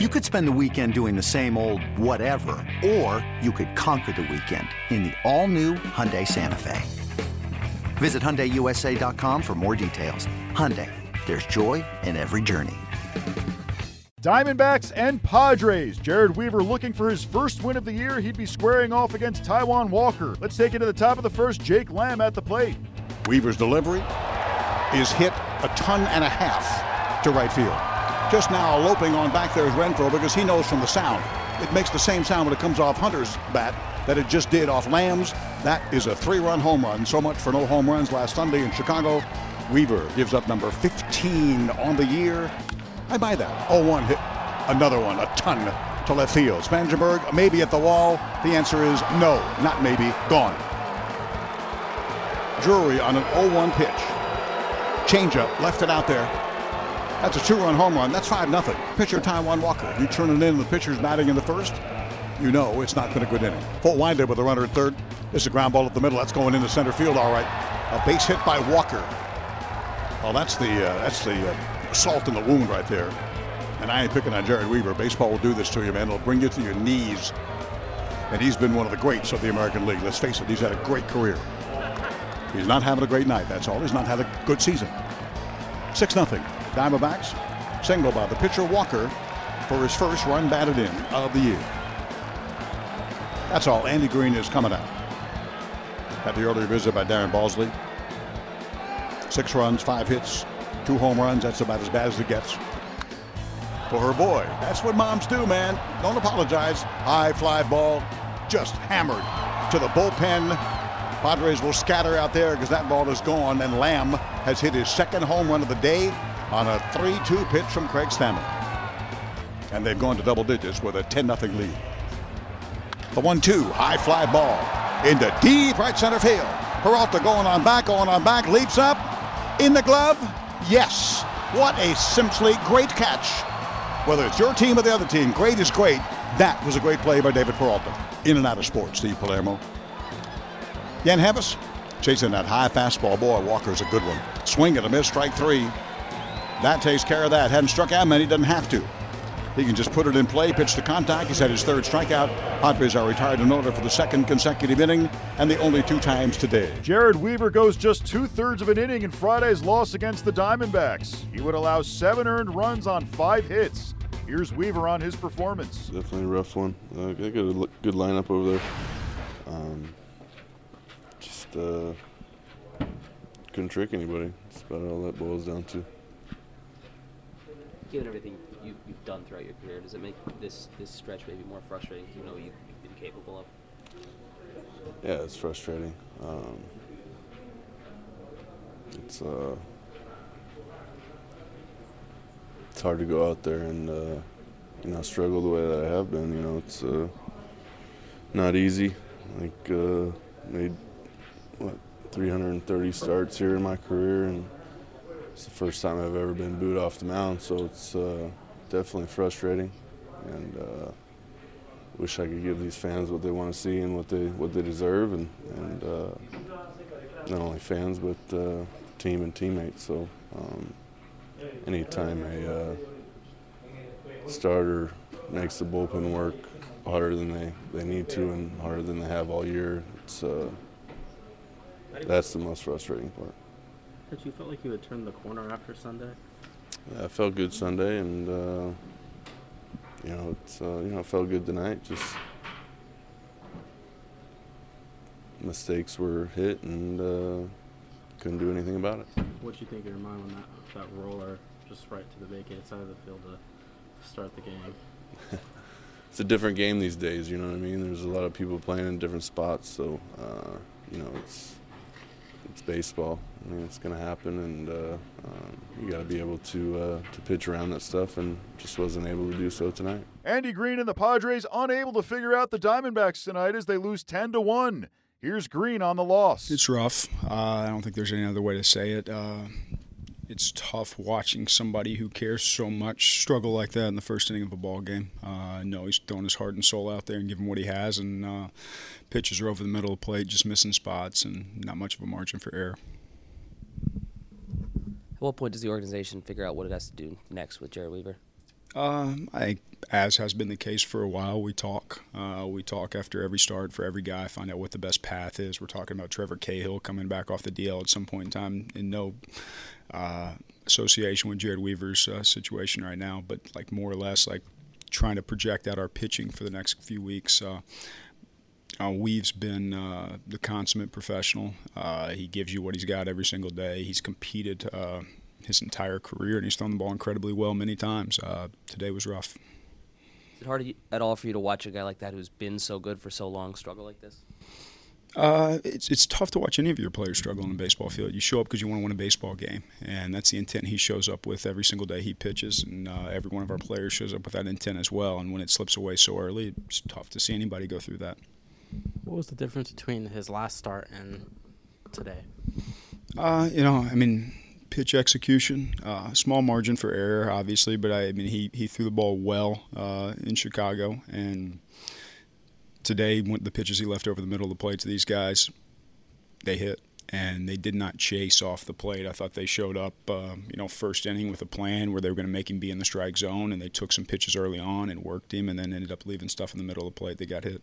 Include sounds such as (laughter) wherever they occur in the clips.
You could spend the weekend doing the same old whatever, or you could conquer the weekend in the all-new Hyundai Santa Fe. Visit HyundaiUSA.com for more details. Hyundai, there's joy in every journey. Diamondbacks and Padres. Jared Weaver looking for his first win of the year. He'd be squaring off against Taijuan Walker. Let's take it to the top of the first. Jake Lamb at the plate. Weaver's delivery is hit a ton and a half to right field. Just now loping on back there is Renfroe because he knows from the sound. It makes the same sound when it comes off Hunter's bat that it just did off Lamb's. That is a three-run home run. So much for no home runs last Sunday in Chicago. Weaver gives up number 15 on the year. I buy that. 0-1 hit. Another one, a ton to left field. Spangenberg maybe at the wall. The answer is no, not maybe, gone. Drury on an 0-1 pitch. Changeup, left it out there. That's a two-run home run. That's 5 nothing. Pitcher Taijuan Walker. You turn it in, the pitcher's batting in the first. You know it's not been a good inning. Full windup with a runner at third. This is a ground ball up the middle. That's going into center field. All right. A base hit by Walker. Well, that's the uh, that's the uh, salt in the wound right there. And I ain't picking on Jared Weaver. Baseball will do this to you, man. It'll bring you to your knees. And he's been one of the greats of the American League. Let's face it, he's had a great career. He's not having a great night, that's all. He's not had a good season. 6 0. Diamondbacks. Single by the pitcher Walker for his first run batted in of the year. That's all. Andy Green is coming out. Had the earlier visit by Darren Balsley. Six runs, five hits, two home runs. That's about as bad as it gets for her boy. That's what moms do, man. Don't apologize. High fly ball, just hammered to the bullpen. Padres will scatter out there because that ball is gone. And Lamb has hit his second home run of the day on a 3-2 pitch from Craig Stammen. And they've gone to double digits with a 10-0 lead. The 1-2, high fly ball into deep right center field. Peralta going on back, going on back, leaps up. In the glove? Yes. What a simply great catch. Whether it's your team or the other team, great is great. That was a great play by David Peralta. In and out of sports, Steve Palermo. Yangervis chasing that high fastball. Boy, Walker's a good one. Swing and a miss, strike three. That takes care of that. Hadn't struck out many, doesn't have to. He can just put it in play, pitch to contact. He's had his third strikeout. Padres are retired in order for the second consecutive inning, and the only two times today. Jared Weaver goes just two thirds of an inning in Friday's loss against the Diamondbacks. He would allow seven earned runs on five hits. Here's Weaver on his performance. Definitely a rough one. Uh, they got a good lineup over there. Um, just uh, couldn't trick anybody. That's about all that boils down to. Given everything you, have done throughout your career, does it make this this stretch maybe more frustrating? You know you've, you've been capable of. Yeah, it's frustrating. Um, it's uh, it's hard to go out there and uh, you know struggle the way that I have been. You know, it's uh, not easy. Like uh, made what 330 starts here in my career, and it's the first time I've ever been booed off the mound. So it's uh, definitely frustrating, and uh, wish I could give these fans what they want to see and what they what they deserve, and and uh, not only fans but uh, team and teammates. So um, anytime a uh, starter makes the bullpen work harder than they, they need to and harder than they have all year, it's uh, that's the most frustrating part. Did you felt like you had turned the corner after Sunday? Yeah, I felt good Sunday, and uh, you know, it's uh, you know, it felt good tonight. Just mistakes were hit, and uh, couldn't do anything about it. What you think in your mind when that that roller just right to the vacated side of the field to start the game? (laughs) it's a different game these days. You know what I mean? There's a lot of people playing in different spots, so uh, you know it's it's baseball. I mean, it's going to happen, and uh, um, you got to be able to uh, to pitch around that stuff, and just wasn't able to do so tonight. Andy Green and the Padres unable to figure out the Diamondbacks tonight as they lose ten to one. Here's Green on the loss. It's rough. Uh, I don't think there's any other way to say it. It's tough watching somebody who cares so much struggle like that in the first inning of a ball game. Uh, no, he's throwing his heart and soul out there and giving what he has, and uh, pitches are over the middle of the plate, just missing spots, and not much of a margin for error. At what point does the organization figure out what it has to do next with Jared Weaver? Um, I as has been the case for a while, we talk. Uh, we talk after every start for every guy, find out what the best path is. We're talking about Trevor Cahill coming back off the DL at some point in time, in no uh, association with Jared Weaver's uh, situation right now, but like more or less like trying to project out our pitching for the next few weeks. Uh, uh, Weave's been uh, the consummate professional. Uh, he gives you what he's got every single day. He's competed uh, his entire career, and he's thrown the ball incredibly well many times. Today was rough. Is it hard at all for you to watch a guy like that who's been so good for so long struggle like this? Uh, it's it's tough to watch any of your players struggle on a baseball field. You show up because you want to win a baseball game, and that's the intent he shows up with every single day he pitches, and uh, every one of our players shows up with that intent as well. And when it slips away so early, it's tough to see anybody go through that. What was the difference between his last start and today? Uh, you know, I mean, pitch execution, uh, small margin for error, obviously, but I, I mean, he, he threw the ball well uh, in Chicago, and today, went the pitches he left over the middle of the plate to these guys, they hit. And they did not chase off the plate. I thought they showed up, uh, you know, first inning with a plan where they were going to make him be in the strike zone, and they took some pitches early on and worked him, and then ended up leaving stuff in the middle of the plate. They got hit.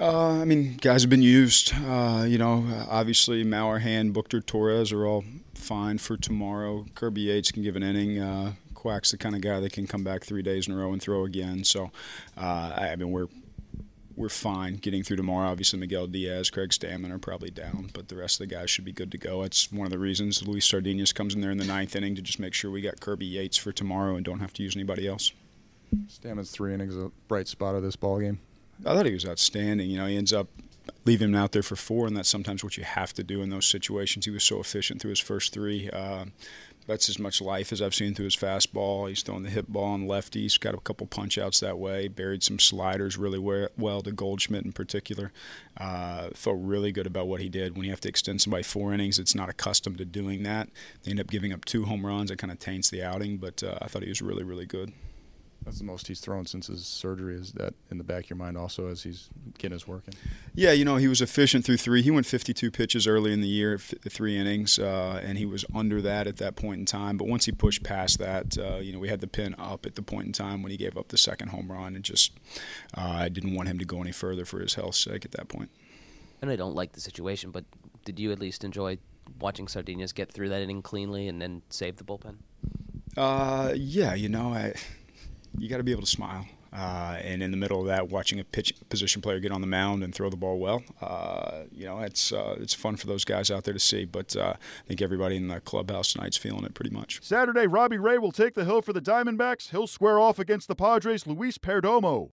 Uh, I mean, guys have been used. Uh, you know, obviously Maurer, Hand, Buchter, Torres are all fine for tomorrow. Kirby Yates can give an inning. Uh, Quack's the kind of guy that can come back three days in a row and throw again. So, uh, I mean, we're we're fine getting through tomorrow. Obviously, Miguel Diaz, Craig Stammen are probably down, but the rest of the guys should be good to go. It's one of the reasons Luis Sardinas comes in there in the ninth inning to just make sure we got Kirby Yates for tomorrow and don't have to use anybody else. Stammen's three innings a bright spot of this ball game. I thought he was outstanding. You know, he ends up leaving him out there for four, and that's sometimes what you have to do in those situations. He was so efficient through his first three. Uh, that's as much life as I've seen through his fastball. He's throwing the hit ball on lefties, got a couple punch outs that way, buried some sliders really well to Goldschmidt in particular. Uh, felt really good about what he did. When you have to extend somebody four innings, it's not accustomed to doing that. They end up giving up two home runs. It kind of taints the outing, but uh, I thought he was really, really good. That's the most he's thrown since his surgery. Is that in the back of your mind also as he's getting his work in? Yeah, you know he was efficient through three. He went 52 pitches early in the year, three innings, uh, and he was under that at that point in time. But once he pushed past that, uh, you know we had the pin up at the point in time when he gave up the second home run, and just uh, I didn't want him to go any further for his health's sake at that point. And I don't like the situation, but did you at least enjoy watching Sardinas get through that inning cleanly and then save the bullpen? Uh, yeah, you know I you got to be able to smile. Uh, and in the middle of that, watching a pitch position player get on the mound and throw the ball well, uh, you know, it's uh, it's fun for those guys out there to see. But uh, I think everybody in the clubhouse tonight's feeling it pretty much. Saturday, Robbie Ray will take the hill for the Diamondbacks. He'll square off against the Padres' Luis Perdomo.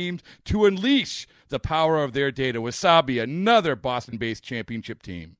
teams to unleash the power of their data. Wasabi, another Boston based championship team.